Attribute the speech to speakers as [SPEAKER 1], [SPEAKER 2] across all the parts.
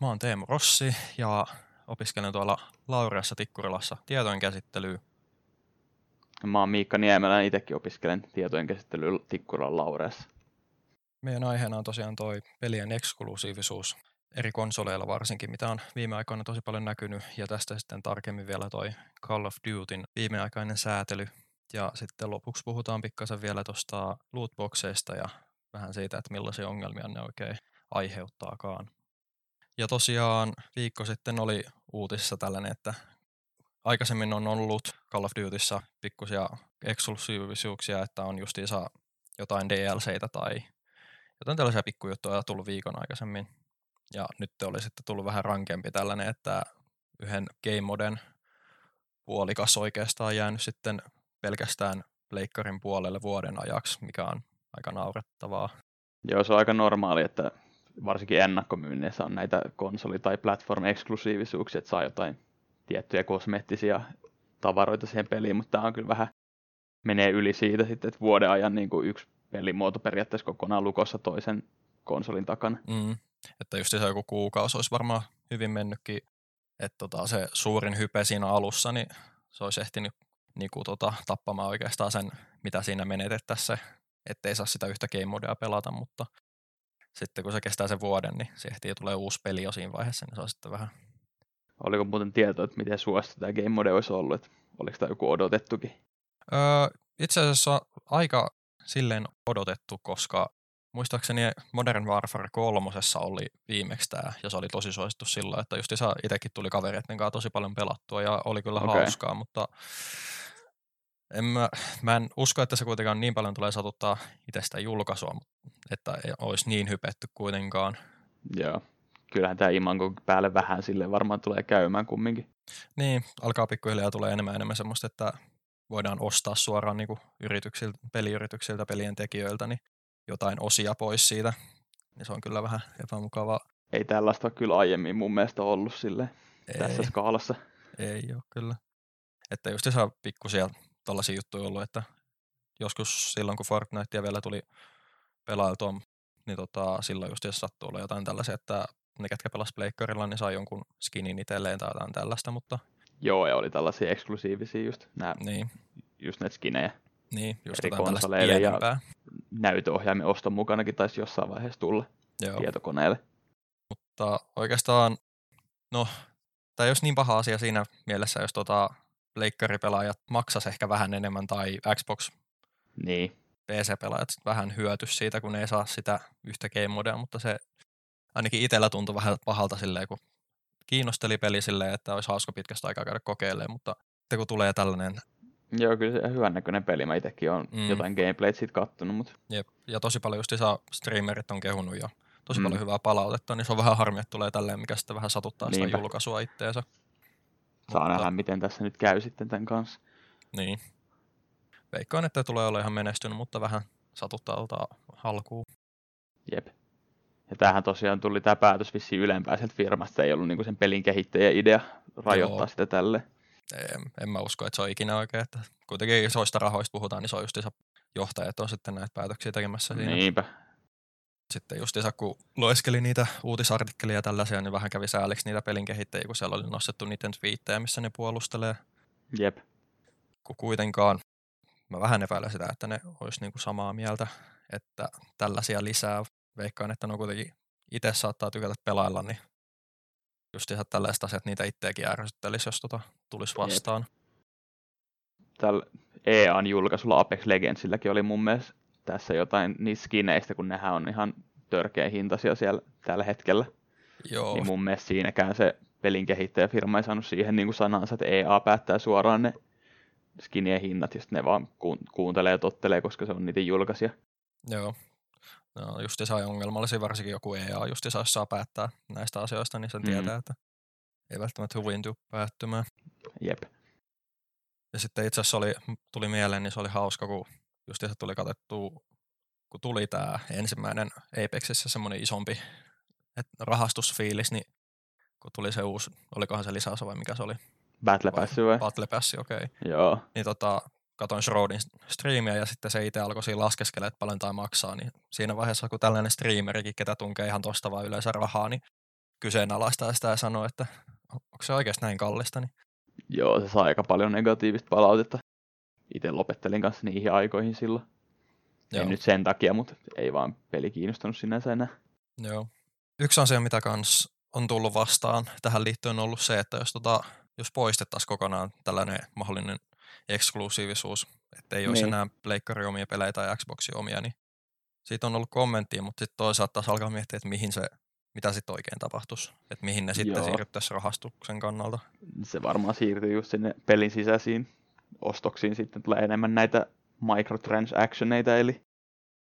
[SPEAKER 1] Mä oon Teemu Rossi ja opiskelen tuolla Laureassa Tikkurilassa tietojen käsittelyä.
[SPEAKER 2] Mä oon Miikka Niemelä, itsekin opiskelen tietojen käsittelyä Tikkurilan Laureassa.
[SPEAKER 1] Meidän aiheena on tosiaan toi pelien eksklusiivisuus eri konsoleilla varsinkin, mitä on viime aikoina tosi paljon näkynyt, ja tästä sitten tarkemmin vielä toi Call of Dutyn viimeaikainen säätely. Ja sitten lopuksi puhutaan pikkasen vielä tuosta lootboxeista ja vähän siitä, että millaisia ongelmia ne oikein aiheuttaakaan. Ja tosiaan viikko sitten oli uutisissa tällainen, että aikaisemmin on ollut Call of Dutyssa pikkusia eksklusiivisuuksia, että on justiinsa jotain DLCitä tai jotain tällaisia pikkujuttuja tullut viikon aikaisemmin. Ja nyt oli sitten tullut vähän rankempi tällainen, että yhden game moden puolikas oikeastaan jäänyt sitten pelkästään leikkarin puolelle vuoden ajaksi, mikä on aika naurettavaa.
[SPEAKER 2] Joo, se on aika normaali, että varsinkin ennakkomyynnissä on näitä konsoli- tai platform-eksklusiivisuuksia, että saa jotain tiettyjä kosmeettisia tavaroita siihen peliin, mutta tämä on kyllä vähän menee yli siitä sitten, että vuoden ajan niin kuin yksi pelimuoto periaatteessa kokonaan lukossa toisen konsolin takana.
[SPEAKER 1] Mm. Että just se joku kuukausi olisi varmaan hyvin mennytkin, että tota, se suurin hype siinä alussa, niin se olisi ehtinyt niin kuin, tota, tappamaan oikeastaan sen, mitä siinä menetettäisiin, ettei saa sitä yhtä game modea pelata, mutta sitten kun se kestää sen vuoden, niin se ehtii tulee uusi peli jo siinä vaiheessa, niin se on sitten vähän...
[SPEAKER 2] Oliko muuten tietoa, että miten suosittu tämä Game Mode olisi ollut, että oliko tämä joku odotettukin?
[SPEAKER 1] Öö, itse asiassa aika silleen odotettu, koska muistaakseni Modern Warfare kolmosessa oli viimeksi tämä, ja se oli tosi suosittu silloin, että just itsekin tuli kavereiden kanssa tosi paljon pelattua, ja oli kyllä okay. hauskaa, mutta en mä, mä en usko, että se kuitenkaan niin paljon tulee satuttaa itsestä julkaisua, että ei olisi niin hypetty kuitenkaan.
[SPEAKER 2] Joo. Kyllähän tämä Imango päälle vähän sille varmaan tulee käymään kumminkin.
[SPEAKER 1] Niin, alkaa pikkuhiljaa tulee enemmän enemmän semmoista, että voidaan ostaa suoraan niin kuin yrityksiltä, peliyrityksiltä, pelien tekijöiltä, niin jotain osia pois siitä. Niin se on kyllä vähän epämukavaa.
[SPEAKER 2] Ei tällaista ole kyllä aiemmin mun mielestä ollut sille tässä skaalassa.
[SPEAKER 1] Ei ole kyllä. Että just saa pikkusia tällaisia juttuja ollut, että joskus silloin kun Fortnitea vielä tuli pelailtua, niin tota, silloin just jos sattuu olla jotain tällaisia, että ne ketkä pelasivat pleikkarilla, niin sai jonkun skinin itselleen tai jotain tällaista, mutta...
[SPEAKER 2] Joo, ja oli tällaisia eksklusiivisia just, nää, niin. just näitä skinejä.
[SPEAKER 1] Niin, just eri konsoleille ja
[SPEAKER 2] näytöohjaimen oston mukanakin taisi jossain vaiheessa tulla Joo. tietokoneelle.
[SPEAKER 1] Mutta oikeastaan, no, tämä ei olisi niin paha asia siinä mielessä, jos tota, leikkaripelaajat maksas ehkä vähän enemmän tai Xbox
[SPEAKER 2] niin.
[SPEAKER 1] PC-pelaajat vähän hyöty siitä, kun ei saa sitä yhtä game modea, mutta se ainakin itsellä tuntui vähän pahalta silleen, kun kiinnosteli peli silleen, että olisi hauska pitkästä aikaa käydä kokeilemaan, mutta sitten kun tulee tällainen
[SPEAKER 2] Joo, kyllä se hyvän näköinen peli. Mä itsekin olen mm. jotain gameplayt siitä kattonut. Mutta...
[SPEAKER 1] Jep. Ja tosi paljon just isä streamerit on kehunut ja tosi mm. paljon hyvää palautetta, niin se on vähän harmi, että tulee tälleen, mikä sitten vähän satuttaa Niinpä. sitä julkaisua itteensä.
[SPEAKER 2] Saa Mutta... nähdä, miten tässä nyt käy sitten tämän kanssa.
[SPEAKER 1] Niin. Veikkaan, että tulee olla ihan menestynyt, mutta vähän satuttaa halkuun.
[SPEAKER 2] Jep. Ja tämähän tosiaan tuli tämä päätös vissiin ylempää sieltä firmasta. Ei ollut niinku sen pelin kehittäjän idea rajoittaa Joo. sitä tälle.
[SPEAKER 1] En, en mä usko, että se on ikinä oikein. Että kuitenkin isoista rahoista puhutaan, niin se on justiinsa johtajat on sitten näitä päätöksiä tekemässä siinä.
[SPEAKER 2] Niinpä.
[SPEAKER 1] Sitten justiinsa kun lueskeli niitä uutisartikkeleja ja tällaisia, niin vähän kävi sääliksi niitä pelin kehittäjiä, kun siellä oli nostettu niiden twiittejä, missä ne puolustelee.
[SPEAKER 2] Jep.
[SPEAKER 1] Kun kuitenkaan mä vähän epäilen sitä, että ne olisi niinku samaa mieltä, että tällaisia lisää. Veikkaan, että ne on kuitenkin itse saattaa tykätä pelailla, niin just ihan tällaiset asiat niitä itseäkin ärsyttelisi, jos tota tulisi vastaan.
[SPEAKER 2] Tällä EAN julkaisulla Apex Legendsilläkin oli mun mielestä tässä jotain niistä skineistä, kun nehän on ihan törkeä hintaisia siellä tällä hetkellä.
[SPEAKER 1] Joo.
[SPEAKER 2] Niin mun mielestä siinäkään se pelin kehittäjäfirma ei saanut siihen niin kuin sanansa, että EA päättää suoraan ne skinien hinnat, ja ne vaan kuuntelee ja tottelee, koska se on niiden julkaisija.
[SPEAKER 1] Joo. No, just se ongelmallisia, varsinkin joku EA just jos saa päättää näistä asioista, niin sen mm. tietää, että ei välttämättä hyvin tule päättymään.
[SPEAKER 2] Jep.
[SPEAKER 1] Ja sitten itse asiassa oli, tuli mieleen, niin se oli hauska, kun just tuli katettu, kun tuli tämä ensimmäinen Apexissä semmoinen isompi rahastusfiilis, niin kun tuli se uusi, olikohan se lisäosa vai mikä se oli?
[SPEAKER 2] Battle Pass vai?
[SPEAKER 1] Battle Pass, okei. Okay.
[SPEAKER 2] Joo.
[SPEAKER 1] Niin tota, katoin Shroudin striimiä ja sitten se itse alkoi siinä laskeskella, että paljon tämä maksaa, niin siinä vaiheessa, kun tällainen streamerikin, ketä tunkee ihan tosta vaan yleensä rahaa, niin kyseenalaistaa sitä ja sanoo, että onko se oikeasti näin kallista. Niin...
[SPEAKER 2] Joo, se saa aika paljon negatiivista palautetta. Itse lopettelin kanssa niihin aikoihin silloin. Joo. En nyt sen takia, mutta ei vaan peli kiinnostanut sinänsä enää.
[SPEAKER 1] Joo. Yksi asia, mitä kans on tullut vastaan tähän liittyen on ollut se, että jos, tota, jos poistettaisiin kokonaan tällainen mahdollinen eksklusiivisuus, että ei olisi niin. enää pleikkari omia pelejä tai Xboxi omia, niin siitä on ollut kommenttia, mutta sitten toisaalta taas alkaa miettiä, että mihin se, mitä sitten oikein tapahtuisi, että mihin ne sitten siirryttäisiin rahastuksen kannalta.
[SPEAKER 2] Se varmaan siirtyy just sinne pelin sisäisiin ostoksiin, sitten tulee enemmän näitä microtransactioneita, eli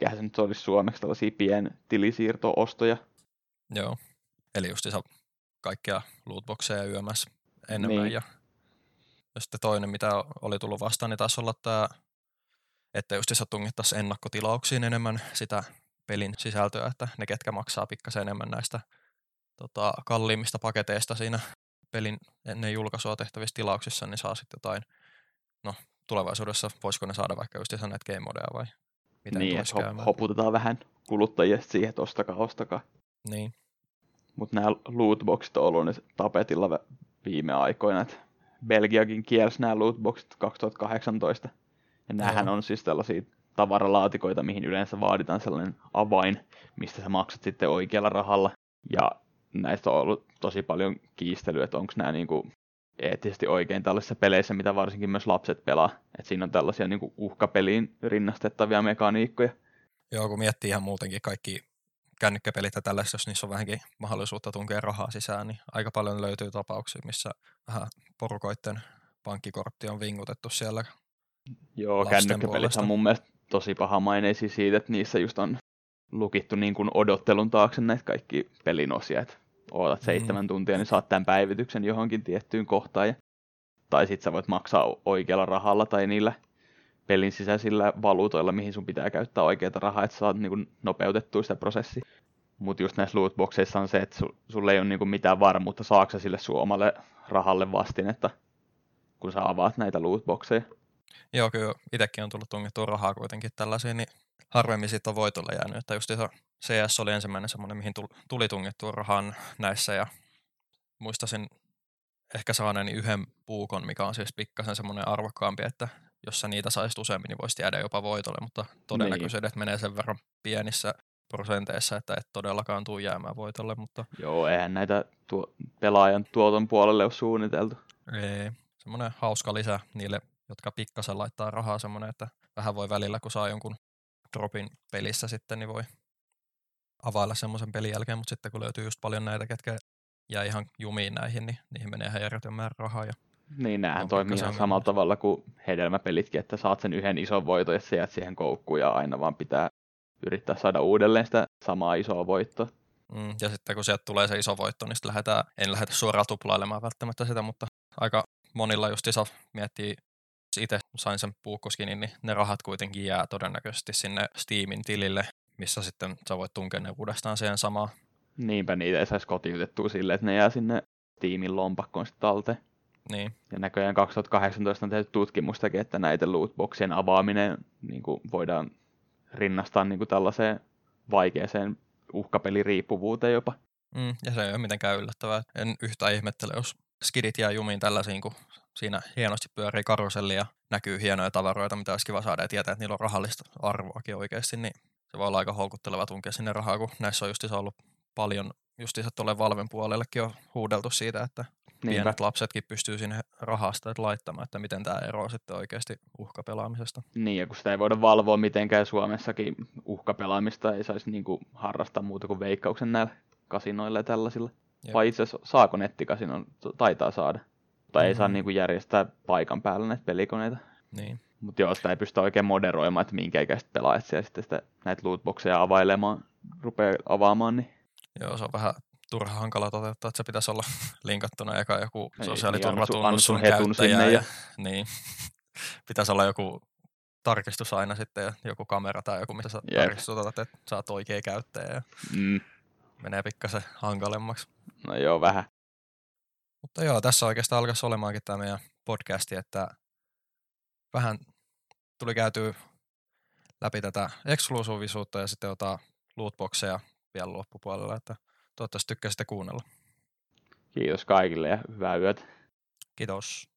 [SPEAKER 2] mikähän se nyt olisi suomeksi tällaisia pien tilisiirto-ostoja.
[SPEAKER 1] Joo, eli just kaikkia lootboxeja YMS enemmän. Niin. Ja, ja sitten toinen, mitä oli tullut vastaan, niin taisi olla tämä, että just tungittaisiin ennakkotilauksiin enemmän sitä pelin sisältöä, että ne, ketkä maksaa pikkasen enemmän näistä tota, kalliimmista paketeista siinä pelin ennen julkaisua tehtävissä tilauksissa, niin saa sitten jotain, no tulevaisuudessa voisiko ne saada vaikka just näitä game modeja vai
[SPEAKER 2] miten niin, että hoputetaan vähän kuluttajia siihen, että ostakaa, ostakaa.
[SPEAKER 1] Niin.
[SPEAKER 2] Mutta nämä lootboxit on ollut tapetilla viime aikoina, että Belgiakin kielsi nämä lootboxit 2018. Ja näähän on siis tällaisia tavaralaatikoita, mihin yleensä vaaditaan sellainen avain, mistä sä maksat sitten oikealla rahalla. Ja näistä on ollut tosi paljon kiistelyä, että onko nämä niinku eettisesti oikein tällaisissa peleissä, mitä varsinkin myös lapset pelaa. Että siinä on tällaisia niinku uhkapeliin rinnastettavia mekaniikkoja.
[SPEAKER 1] Joo, kun miettii ihan muutenkin kaikki kännykkäpelit ja tällaista, jos niissä on vähänkin mahdollisuutta tunkea rahaa sisään, niin aika paljon löytyy tapauksia, missä vähän porukoitten pankkikortti on vingutettu siellä.
[SPEAKER 2] Joo, kännykkäpelit on mun mielestä tosi maineisi siitä, että niissä just on lukittu niin kuin odottelun taakse näitä kaikki pelin osia, että ootat mm. seitsemän mm. tuntia, niin saat tämän päivityksen johonkin tiettyyn kohtaan. Ja... Tai sitten sä voit maksaa oikealla rahalla tai niillä pelin sisäisillä valuutoilla, mihin sun pitää käyttää oikeita rahaa, että saat niin nopeutettua sitä prosessia. Mutta just näissä lootboxeissa on se, että su, sulle ei ole niin mitään varmuutta, saaksa sille sun omalle rahalle vastinetta, kun sä avaat näitä lootboxeja.
[SPEAKER 1] Joo, kyllä itsekin on tullut tungittua rahaa kuitenkin tällaisiin, niin harvemmin siitä on voitolle jäänyt. Että just CS oli ensimmäinen semmoinen, mihin tuli tungittua rahan näissä ja muistasin ehkä saaneeni yhden puukon, mikä on siis pikkasen semmoinen arvokkaampi, että jos sä niitä saisit useammin, niin voisit jäädä jopa voitolle, mutta todennäköisyydet niin. menee sen verran pienissä prosenteissa, että et todellakaan tule jäämään voitolle. Mutta...
[SPEAKER 2] Joo, eihän näitä tuo, pelaajan tuoton puolelle ole suunniteltu.
[SPEAKER 1] Ei, semmoinen hauska lisä niille, jotka pikkasen laittaa rahaa, semmoinen, että vähän voi välillä, kun saa jonkun dropin pelissä sitten, niin voi availla semmoisen pelin jälkeen, mutta sitten kun löytyy just paljon näitä, ketkä jää ihan jumiin näihin, niin niihin menee ihan järjetön määrä rahaa ja
[SPEAKER 2] niin, näähän toimii ihan samalla tavalla kuin hedelmäpelitkin, että saat sen yhden ison voiton ja sä jäät siihen koukkuun ja aina vaan pitää yrittää saada uudelleen sitä samaa isoa voittoa.
[SPEAKER 1] Mm, ja sitten kun sieltä tulee se iso voitto, niin sitten lähdetään, en lähdetä suoraan tuplailemaan välttämättä sitä, mutta aika monilla just iso miettii, itse sain sen puukkoskinin, niin ne rahat kuitenkin jää todennäköisesti sinne Steamin tilille, missä sitten sä voit tunkea ne uudestaan siihen samaan.
[SPEAKER 2] Niinpä niitä ei saisi kotiutettua silleen, että ne jää sinne Steamin lompakkoon sitten talteen.
[SPEAKER 1] Niin.
[SPEAKER 2] Ja näköjään 2018 on tehty tutkimustakin, että näiden lootboxien avaaminen niin kuin voidaan rinnastaa niin kuin tällaiseen vaikeaseen uhkapeliriippuvuuteen jopa.
[SPEAKER 1] Mm, ja se ei ole mitenkään yllättävää. En yhtään ihmettele, jos skidit jää jumiin tällaisiin, kun siinä hienosti pyörii karuselli ja näkyy hienoja tavaroita, mitä olisi kiva saada ja tietää, että niillä on rahallista arvoakin oikeasti, niin se voi olla aika houkutteleva tunkea sinne rahaa, kun näissä on justiinsa ollut paljon, justiinsa tuolle Valven puolellekin on huudeltu siitä, että Niinpä. pienet lapsetkin pystyy sinne rahasta laittamaan, että miten tämä eroaa sitten oikeasti uhkapelaamisesta.
[SPEAKER 2] Niin, ja kun sitä ei voida valvoa mitenkään Suomessakin uhkapelaamista, ei saisi niinku harrastaa muuta kuin veikkauksen näillä kasinoilla ja tällaisilla. Jep. Vai itse asiassa saako nettikasinon, taitaa saada. Tai mm-hmm. ei saa niinku järjestää paikan päällä näitä pelikoneita.
[SPEAKER 1] Niin.
[SPEAKER 2] Mutta joo, sitä ei pysty oikein moderoimaan, että minkä ikäiset pelaajat siellä sitten sitä, näitä lootboxeja availemaan, rupeaa avaamaan, niin
[SPEAKER 1] Joo, se on vähän turha hankala toteuttaa, että se pitäisi olla linkattuna eka joku sosiaaliturvatunnus sun käyttäjä. Ja, niin, pitäisi olla joku tarkistus aina sitten ja joku kamera tai joku, mitä sä yep. tarkistutat, että sä oot oikea käyttäjä. Ja mm. Menee pikkasen hankalemmaksi.
[SPEAKER 2] No joo, vähän.
[SPEAKER 1] Mutta joo, tässä oikeastaan alkaisi olemaankin tämä meidän podcasti, että vähän tuli käytyä läpi tätä eksklusiivisuutta ja sitten jotain lootboxeja vielä loppupuolella, että toivottavasti tykkäsitte kuunnella.
[SPEAKER 2] Kiitos kaikille ja hyvää yötä.
[SPEAKER 1] Kiitos.